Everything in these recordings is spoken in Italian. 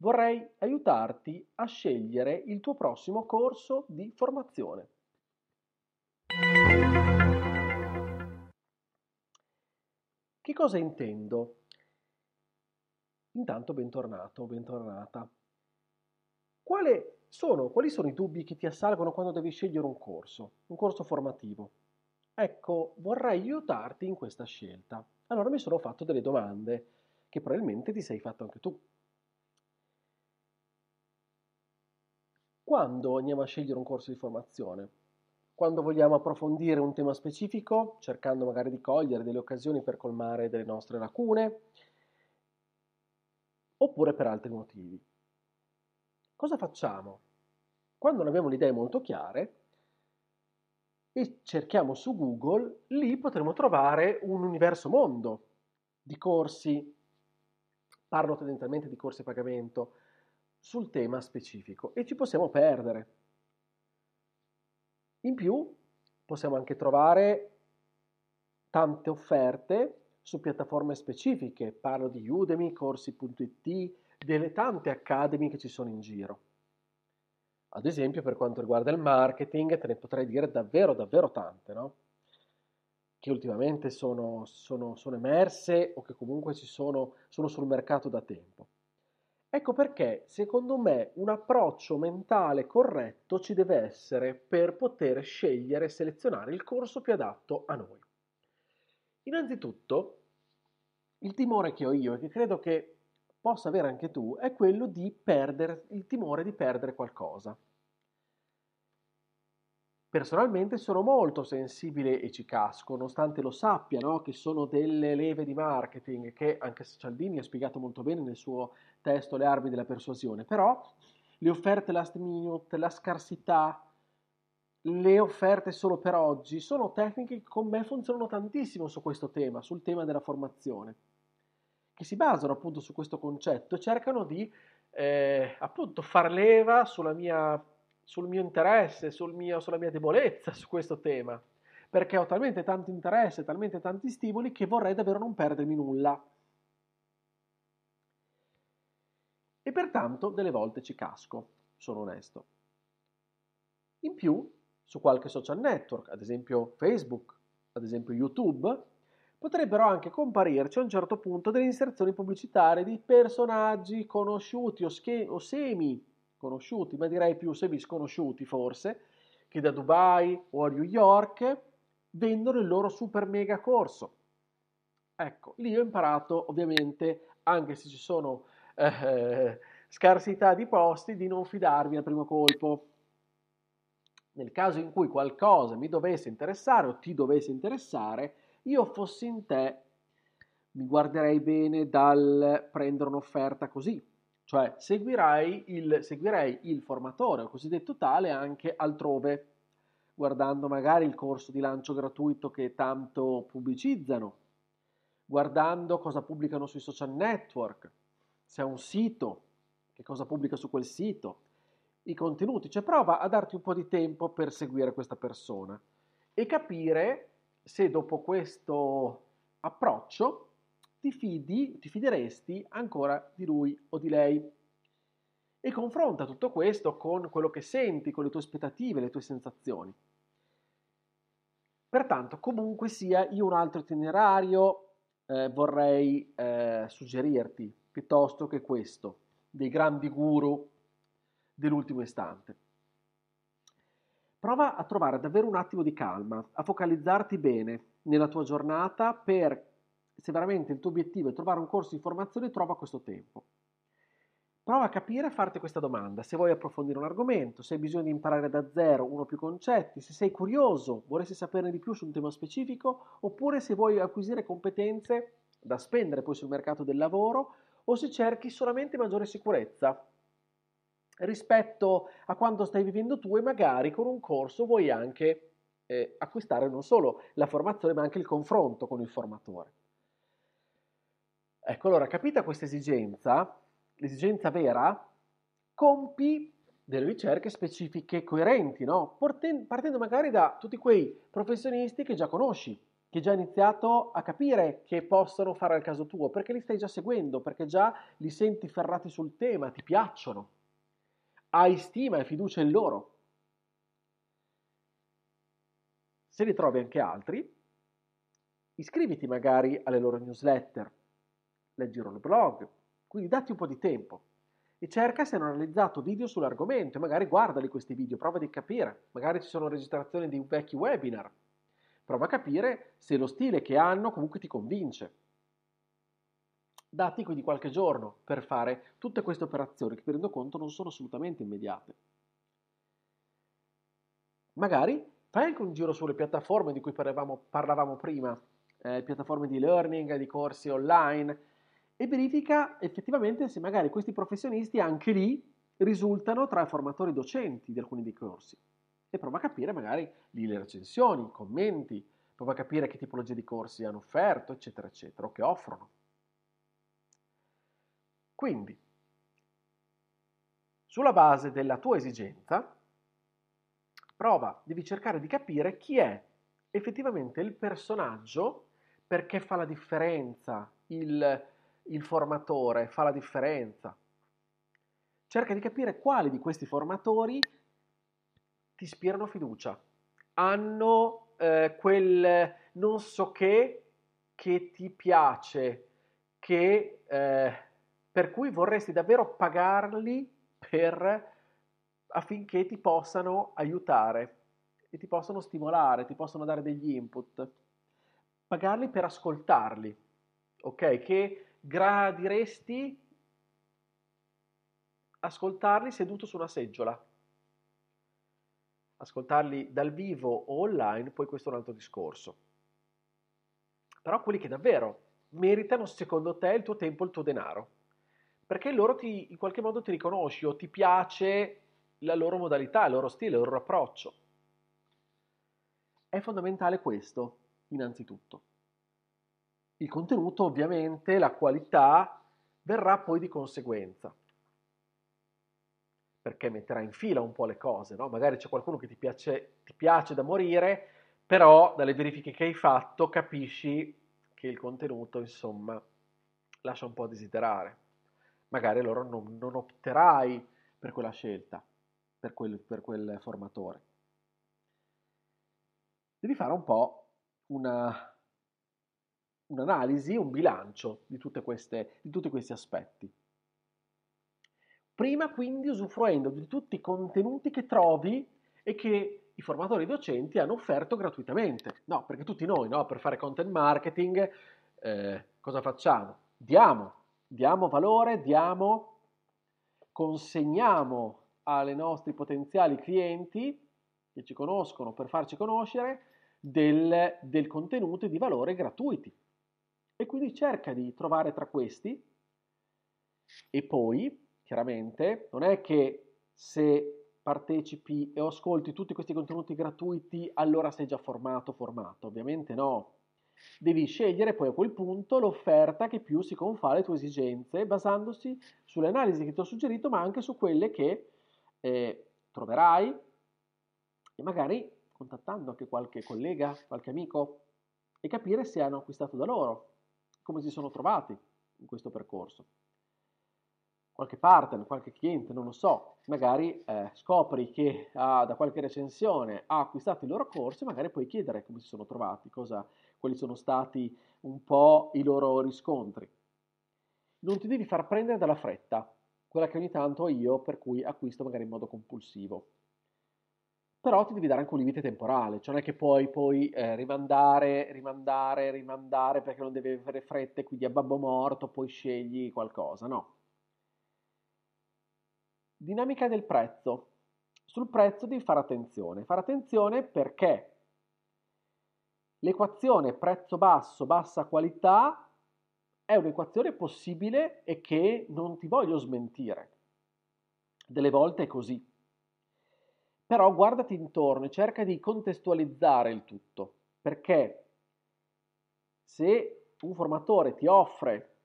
vorrei aiutarti a scegliere il tuo prossimo corso di formazione. Che cosa intendo? Intanto bentornato, bentornata. Sono, quali sono i dubbi che ti assalgono quando devi scegliere un corso, un corso formativo? Ecco, vorrei aiutarti in questa scelta. Allora mi sono fatto delle domande che probabilmente ti sei fatto anche tu. Quando andiamo a scegliere un corso di formazione? Quando vogliamo approfondire un tema specifico, cercando magari di cogliere delle occasioni per colmare delle nostre lacune, oppure per altri motivi. Cosa facciamo? Quando non abbiamo le idee molto chiare e cerchiamo su Google, lì potremo trovare un universo mondo di corsi, parlo tendenzialmente di corsi a pagamento, sul tema specifico e ci possiamo perdere. In più possiamo anche trovare tante offerte su piattaforme specifiche, parlo di Udemy, corsi.it, delle tante academy che ci sono in giro. Ad esempio per quanto riguarda il marketing te ne potrei dire davvero davvero tante, no? che ultimamente sono, sono, sono emerse o che comunque ci sono, sono sul mercato da tempo. Ecco perché, secondo me, un approccio mentale corretto ci deve essere per poter scegliere e selezionare il corso più adatto a noi. Innanzitutto, il timore che ho io e che credo che possa avere anche tu è quello di perdere, il timore di perdere qualcosa. Personalmente sono molto sensibile e ci casco, nonostante lo sappia, no? che sono delle leve di marketing che anche Cialdini ha spiegato molto bene nel suo testo Le armi della persuasione, però le offerte last minute, la scarsità, le offerte solo per oggi sono tecniche che con me funzionano tantissimo su questo tema, sul tema della formazione, che si basano appunto su questo concetto e cercano di eh, appunto far leva sulla mia sul mio interesse, sul mio, sulla mia debolezza su questo tema, perché ho talmente tanto interesse, talmente tanti stimoli che vorrei davvero non perdermi nulla. E pertanto delle volte ci casco, sono onesto. In più, su qualche social network, ad esempio Facebook, ad esempio YouTube, potrebbero anche comparirci a un certo punto delle inserzioni pubblicitarie di personaggi conosciuti o, sch- o semi conosciuti, ma direi più semi-sconosciuti forse, che da Dubai o a New York vendono il loro super mega corso. Ecco, lì ho imparato ovviamente, anche se ci sono eh, scarsità di posti, di non fidarmi al primo colpo. Nel caso in cui qualcosa mi dovesse interessare o ti dovesse interessare, io fossi in te, mi guarderei bene dal prendere un'offerta così, cioè seguirai il, seguirei il formatore o cosiddetto tale anche altrove, guardando magari il corso di lancio gratuito che tanto pubblicizzano, guardando cosa pubblicano sui social network, se è un sito, che cosa pubblica su quel sito, i contenuti, cioè prova a darti un po' di tempo per seguire questa persona e capire se dopo questo approccio ti fidi, ti fideresti ancora di lui o di lei. E confronta tutto questo con quello che senti, con le tue aspettative, le tue sensazioni. Pertanto, comunque sia, io un altro itinerario eh, vorrei eh, suggerirti, piuttosto che questo, dei grandi guru dell'ultimo istante. Prova a trovare davvero un attimo di calma, a focalizzarti bene nella tua giornata per se veramente il tuo obiettivo è trovare un corso di formazione, trova questo tempo. Prova a capire e farti questa domanda. Se vuoi approfondire un argomento, se hai bisogno di imparare da zero uno o più concetti, se sei curioso, vorresti saperne di più su un tema specifico, oppure se vuoi acquisire competenze da spendere poi sul mercato del lavoro, o se cerchi solamente maggiore sicurezza. rispetto a quanto stai vivendo tu e magari con un corso vuoi anche eh, acquistare non solo la formazione ma anche il confronto con il formatore. Ecco, allora, capita questa esigenza, l'esigenza vera, compi delle ricerche specifiche coerenti, no? partendo magari da tutti quei professionisti che già conosci, che già hai iniziato a capire che possono fare al caso tuo, perché li stai già seguendo, perché già li senti ferrati sul tema, ti piacciono hai stima e fiducia in loro. Se ne trovi anche altri, iscriviti magari alle loro newsletter, leggi il blog, quindi datti un po' di tempo e cerca se hanno realizzato video sull'argomento magari guardali questi video, prova di capire, magari ci sono registrazioni di vecchi webinar, prova a capire se lo stile che hanno comunque ti convince. Dati quindi qualche giorno per fare tutte queste operazioni che mi rendo conto non sono assolutamente immediate. Magari fai anche un giro sulle piattaforme di cui parlavamo, parlavamo prima, eh, piattaforme di learning, di corsi online, e verifica effettivamente se magari questi professionisti anche lì risultano tra i formatori docenti di alcuni dei corsi. E prova a capire magari lì le recensioni, i commenti, prova a capire che tipologia di corsi hanno offerto, eccetera, eccetera, o che offrono. Quindi, sulla base della tua esigenza, prova, devi cercare di capire chi è effettivamente il personaggio, perché fa la differenza, il, il formatore fa la differenza. Cerca di capire quali di questi formatori ti ispirano fiducia, hanno eh, quel non so che che ti piace, che eh, per cui vorresti davvero pagarli per, affinché ti possano aiutare e ti possano stimolare, ti possono dare degli input. Pagarli per ascoltarli, ok? Che gradiresti ascoltarli seduto su una seggiola. Ascoltarli dal vivo o online, poi questo è un altro discorso. Però quelli che davvero meritano secondo te il tuo tempo il tuo denaro perché loro ti, in qualche modo ti riconosci o ti piace la loro modalità, il loro stile, il loro approccio. È fondamentale questo, innanzitutto. Il contenuto, ovviamente, la qualità verrà poi di conseguenza, perché metterà in fila un po' le cose, no? Magari c'è qualcuno che ti piace, ti piace da morire, però dalle verifiche che hai fatto capisci che il contenuto, insomma, lascia un po' a desiderare magari allora non, non opterai per quella scelta, per quel, per quel formatore. Devi fare un po' una, un'analisi, un bilancio di, queste, di tutti questi aspetti. Prima quindi usufruendo di tutti i contenuti che trovi e che i formatori docenti hanno offerto gratuitamente. No, perché tutti noi, no, per fare content marketing, eh, cosa facciamo? Diamo diamo valore, diamo, consegniamo ai nostri potenziali clienti che ci conoscono per farci conoscere del, del contenuto di valore gratuiti. E quindi cerca di trovare tra questi e poi, chiaramente, non è che se partecipi e ascolti tutti questi contenuti gratuiti allora sei già formato, formato. Ovviamente no. Devi scegliere poi a quel punto l'offerta che più si confà alle tue esigenze, basandosi sulle analisi che ti ho suggerito, ma anche su quelle che eh, troverai e magari contattando anche qualche collega, qualche amico e capire se hanno acquistato da loro, come si sono trovati in questo percorso. Qualche partner, qualche cliente, non lo so, magari eh, scopri che ah, da qualche recensione ha acquistato il loro corso e magari puoi chiedere come si sono trovati, cosa, quali sono stati un po' i loro riscontri. Non ti devi far prendere dalla fretta, quella che ogni tanto ho io, per cui acquisto magari in modo compulsivo. Però ti devi dare anche un limite temporale, cioè non è che puoi poi eh, rimandare, rimandare, rimandare perché non devi avere fretta e quindi a babbo morto poi scegli qualcosa, no. Dinamica del prezzo. Sul prezzo devi fare attenzione, fare attenzione perché L'equazione prezzo basso, bassa qualità è un'equazione possibile e che non ti voglio smentire. Delle volte è così. Però guardati intorno e cerca di contestualizzare il tutto, perché se un formatore ti offre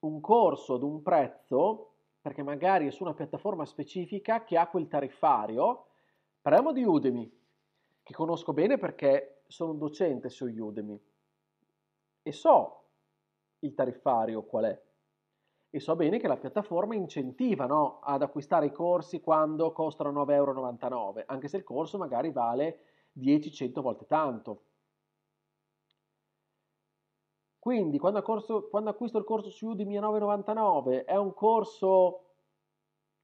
un corso ad un prezzo, perché magari è su una piattaforma specifica che ha quel tariffario, parliamo di Udemy, che conosco bene perché sono un docente su Udemy. E so il tariffario qual è e so bene che la piattaforma incentiva no, ad acquistare i corsi quando costano 9,99 euro, anche se il corso magari vale 10-100 volte tanto. Quindi quando, corso, quando, acquisto il corso su Udemy a 9,99 è un corso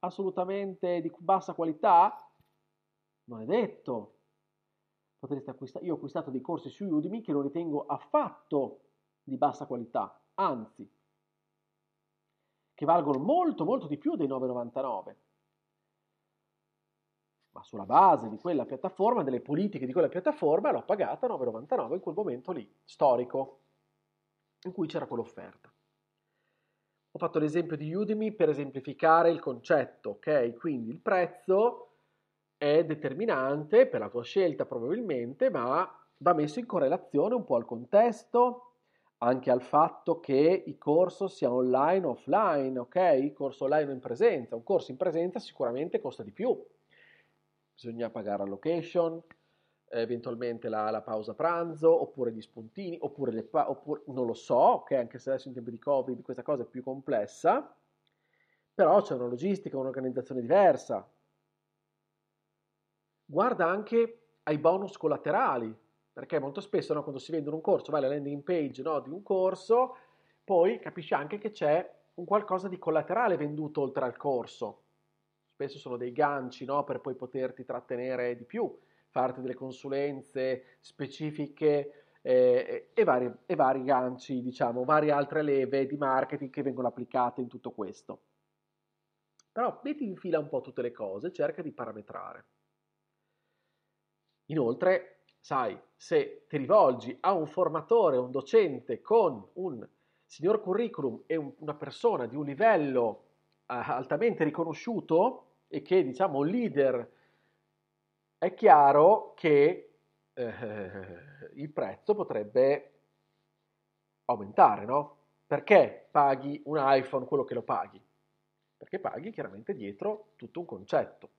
assolutamente di bassa qualità? Non è detto. Potreste acquistare, io ho acquistato dei corsi su Udemy che non ritengo affatto di bassa qualità, anzi che valgono molto molto di più dei 9,99. Ma sulla base di quella piattaforma, delle politiche di quella piattaforma, l'ho pagata 9,99 in quel momento lì, storico, in cui c'era quell'offerta. Ho fatto l'esempio di Udemy per esemplificare il concetto, ok? Quindi il prezzo è determinante per la tua scelta probabilmente, ma va messo in correlazione un po' al contesto, anche al fatto che il corso sia online o offline, ok? Il corso online o in presenza. Un corso in presenza sicuramente costa di più. Bisogna pagare la location, eventualmente la, la pausa pranzo, oppure gli spuntini, oppure, le oppure non lo so, ok? Anche se adesso in tempi di Covid questa cosa è più complessa, però c'è una logistica, un'organizzazione diversa. Guarda anche ai bonus collaterali, perché molto spesso no, quando si vende un corso, vai alla landing page no, di un corso, poi capisci anche che c'è un qualcosa di collaterale venduto oltre al corso. Spesso sono dei ganci no, per poi poterti trattenere di più, farti delle consulenze specifiche eh, e, vari, e vari ganci, diciamo, varie altre leve di marketing che vengono applicate in tutto questo. Però metti in fila un po' tutte le cose, cerca di parametrare. Inoltre, sai, se ti rivolgi a un formatore, un docente con un signor curriculum e un, una persona di un livello eh, altamente riconosciuto e che diciamo leader, è chiaro che eh, il prezzo potrebbe aumentare, no? Perché paghi un iPhone quello che lo paghi? Perché paghi chiaramente dietro tutto un concetto.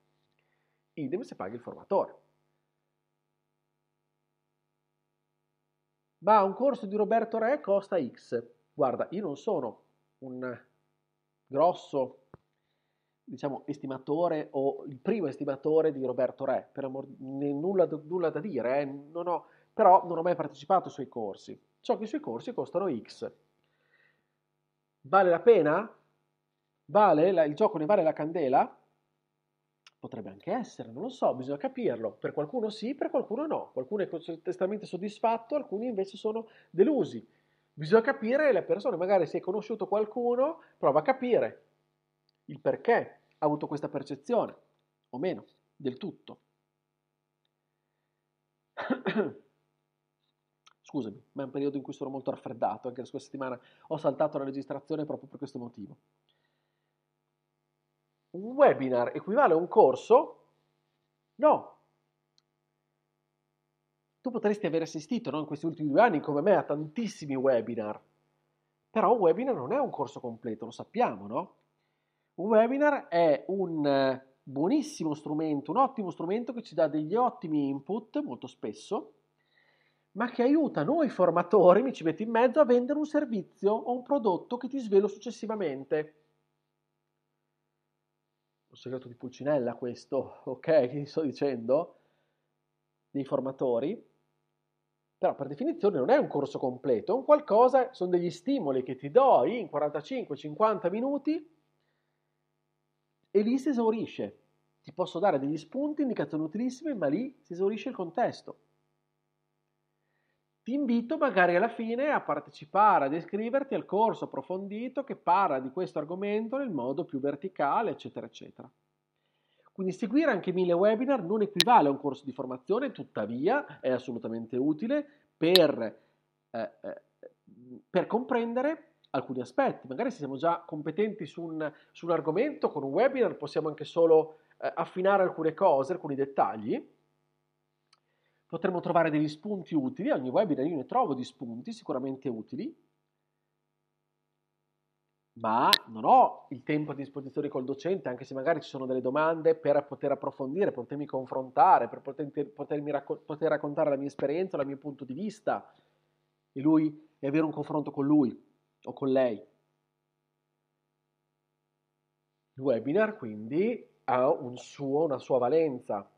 Idem se paghi il formatore. Ma un corso di Roberto Re costa X. Guarda, io non sono un grosso, diciamo, estimatore o il primo estimatore di Roberto Re, per amor nulla, nulla da dire, eh? non ho, però non ho mai partecipato ai suoi corsi. So che i suoi corsi costano X. Vale la pena? Vale? La, il gioco ne vale la candela? Potrebbe anche essere, non lo so, bisogna capirlo. Per qualcuno sì, per qualcuno no. Qualcuno è estremamente soddisfatto, alcuni invece sono delusi. Bisogna capire le persone, magari se hai conosciuto qualcuno, prova a capire il perché ha avuto questa percezione, o meno, del tutto. Scusami, ma è un periodo in cui sono molto raffreddato, anche la scorsa settimana ho saltato la registrazione proprio per questo motivo un webinar equivale a un corso? No. Tu potresti aver assistito no, in questi ultimi due anni, come me, a tantissimi webinar. Però un webinar non è un corso completo, lo sappiamo, no? Un webinar è un eh, buonissimo strumento, un ottimo strumento che ci dà degli ottimi input, molto spesso, ma che aiuta noi formatori, mi ci metto in mezzo, a vendere un servizio o un prodotto che ti svelo successivamente un segreto di Pulcinella questo, ok, che sto dicendo, dei formatori, però per definizione non è un corso completo, è un qualcosa, sono degli stimoli che ti do in 45-50 minuti e lì si esaurisce. Ti posso dare degli spunti, indicazioni utilissime, ma lì si esaurisce il contesto ti invito magari alla fine a partecipare, ad iscriverti al corso approfondito che parla di questo argomento nel modo più verticale, eccetera, eccetera. Quindi seguire anche mille webinar non equivale a un corso di formazione, tuttavia è assolutamente utile per, eh, eh, per comprendere alcuni aspetti. Magari se siamo già competenti su un, su un argomento, con un webinar possiamo anche solo eh, affinare alcune cose, alcuni dettagli. Potremmo trovare degli spunti utili, ogni webinar io ne trovo di spunti sicuramente utili, ma non ho il tempo a disposizione col docente, anche se magari ci sono delle domande per poter approfondire, per potermi confrontare, per poter, potermi racco- poter raccontare la mia esperienza, il mio punto di vista e lui e avere un confronto con lui o con lei. Il webinar quindi ha un suo, una sua valenza,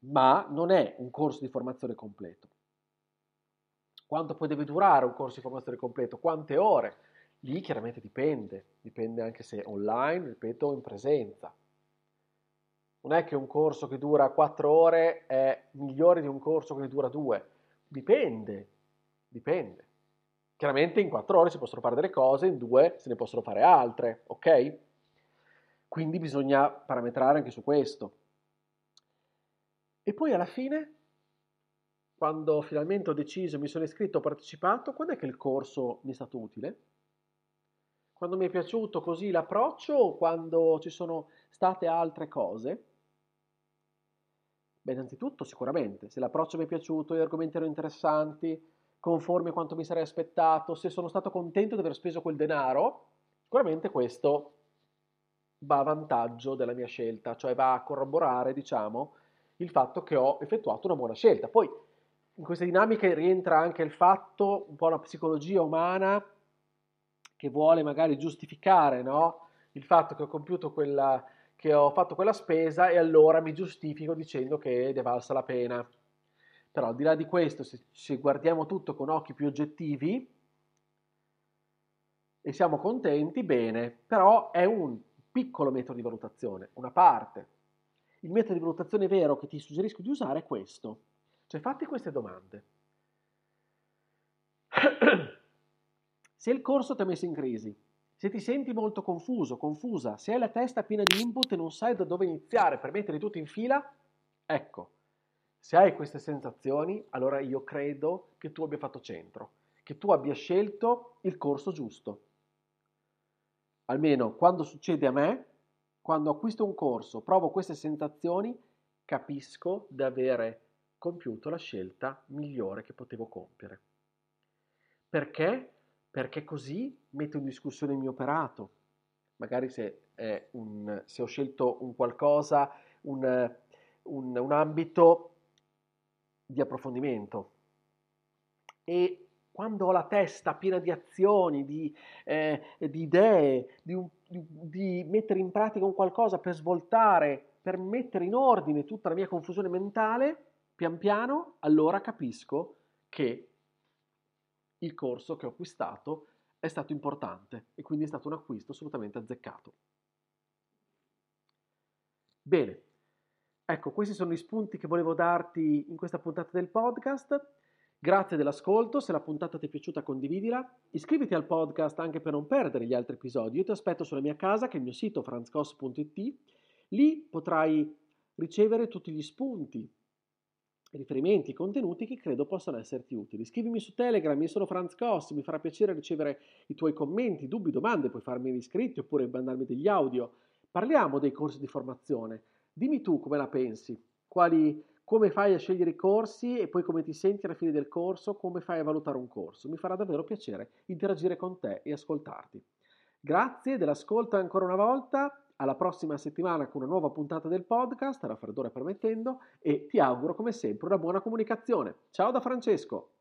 ma non è un corso di formazione completo. Quanto poi deve durare un corso di formazione completo? Quante ore? Lì chiaramente dipende, dipende anche se online, ripeto, o in presenza. Non è che un corso che dura 4 ore è migliore di un corso che ne dura 2. Dipende, dipende. Chiaramente in 4 ore si possono fare delle cose, in 2 se ne possono fare altre, ok? Quindi bisogna parametrare anche su questo. E poi alla fine quando finalmente ho deciso, mi sono iscritto, ho partecipato, quando è che il corso mi è stato utile? Quando mi è piaciuto così l'approccio o quando ci sono state altre cose? Beh, innanzitutto sicuramente, se l'approccio mi è piaciuto, gli argomenti erano interessanti, conformi a quanto mi sarei aspettato, se sono stato contento di aver speso quel denaro, sicuramente questo va a vantaggio della mia scelta, cioè va a corroborare, diciamo, il fatto che ho effettuato una buona scelta. Poi in queste dinamiche rientra anche il fatto, un po' la psicologia umana, che vuole magari giustificare no? il fatto che ho compiuto quella, che ho fatto quella spesa e allora mi giustifico dicendo che ne valsa la pena. Però al di là di questo, se, se guardiamo tutto con occhi più oggettivi e siamo contenti, bene, però è un piccolo metodo di valutazione, una parte. Il metodo di valutazione vero che ti suggerisco di usare è questo cioè fatti queste domande. Se il corso ti ha messo in crisi, se ti senti molto confuso, confusa, se hai la testa piena di input e non sai da dove iniziare per mettere tutto in fila, ecco, se hai queste sensazioni, allora io credo che tu abbia fatto centro, che tu abbia scelto il corso giusto. Almeno quando succede a me, quando acquisto un corso, provo queste sensazioni, capisco di avere compiuto la scelta migliore che potevo compiere. Perché? Perché così metto in discussione il mio operato. Magari se, un, se ho scelto un qualcosa, un, un, un ambito di approfondimento e quando ho la testa piena di azioni, di, eh, di idee, di, di, di, mettere in pratica un qualcosa per svoltare, per mettere in ordine tutta la mia confusione mentale, Pian piano allora capisco che il corso che ho acquistato è stato importante e quindi è stato un acquisto assolutamente azzeccato. Bene, ecco, questi sono gli spunti che volevo darti in questa puntata del podcast. Grazie dell'ascolto, se la puntata ti è piaciuta condividila, iscriviti al podcast anche per non perdere gli altri episodi. Io ti aspetto sulla mia casa, che è il mio sito franzcos.it, lì potrai ricevere tutti gli spunti, riferimenti, contenuti che credo possano esserti utili. Scrivimi su Telegram, io sono Franz Koss, mi farà piacere ricevere i tuoi commenti, dubbi, domande, puoi farmi iscritti oppure mandarmi degli audio. Parliamo dei corsi di formazione. Dimmi tu come la pensi, quali, come fai a scegliere i corsi e poi come ti senti alla fine del corso, come fai a valutare un corso. Mi farà davvero piacere interagire con te e ascoltarti. Grazie dell'ascolto ancora una volta alla prossima settimana con una nuova puntata del podcast, raffreddore permettendo, e ti auguro come sempre una buona comunicazione. Ciao da Francesco!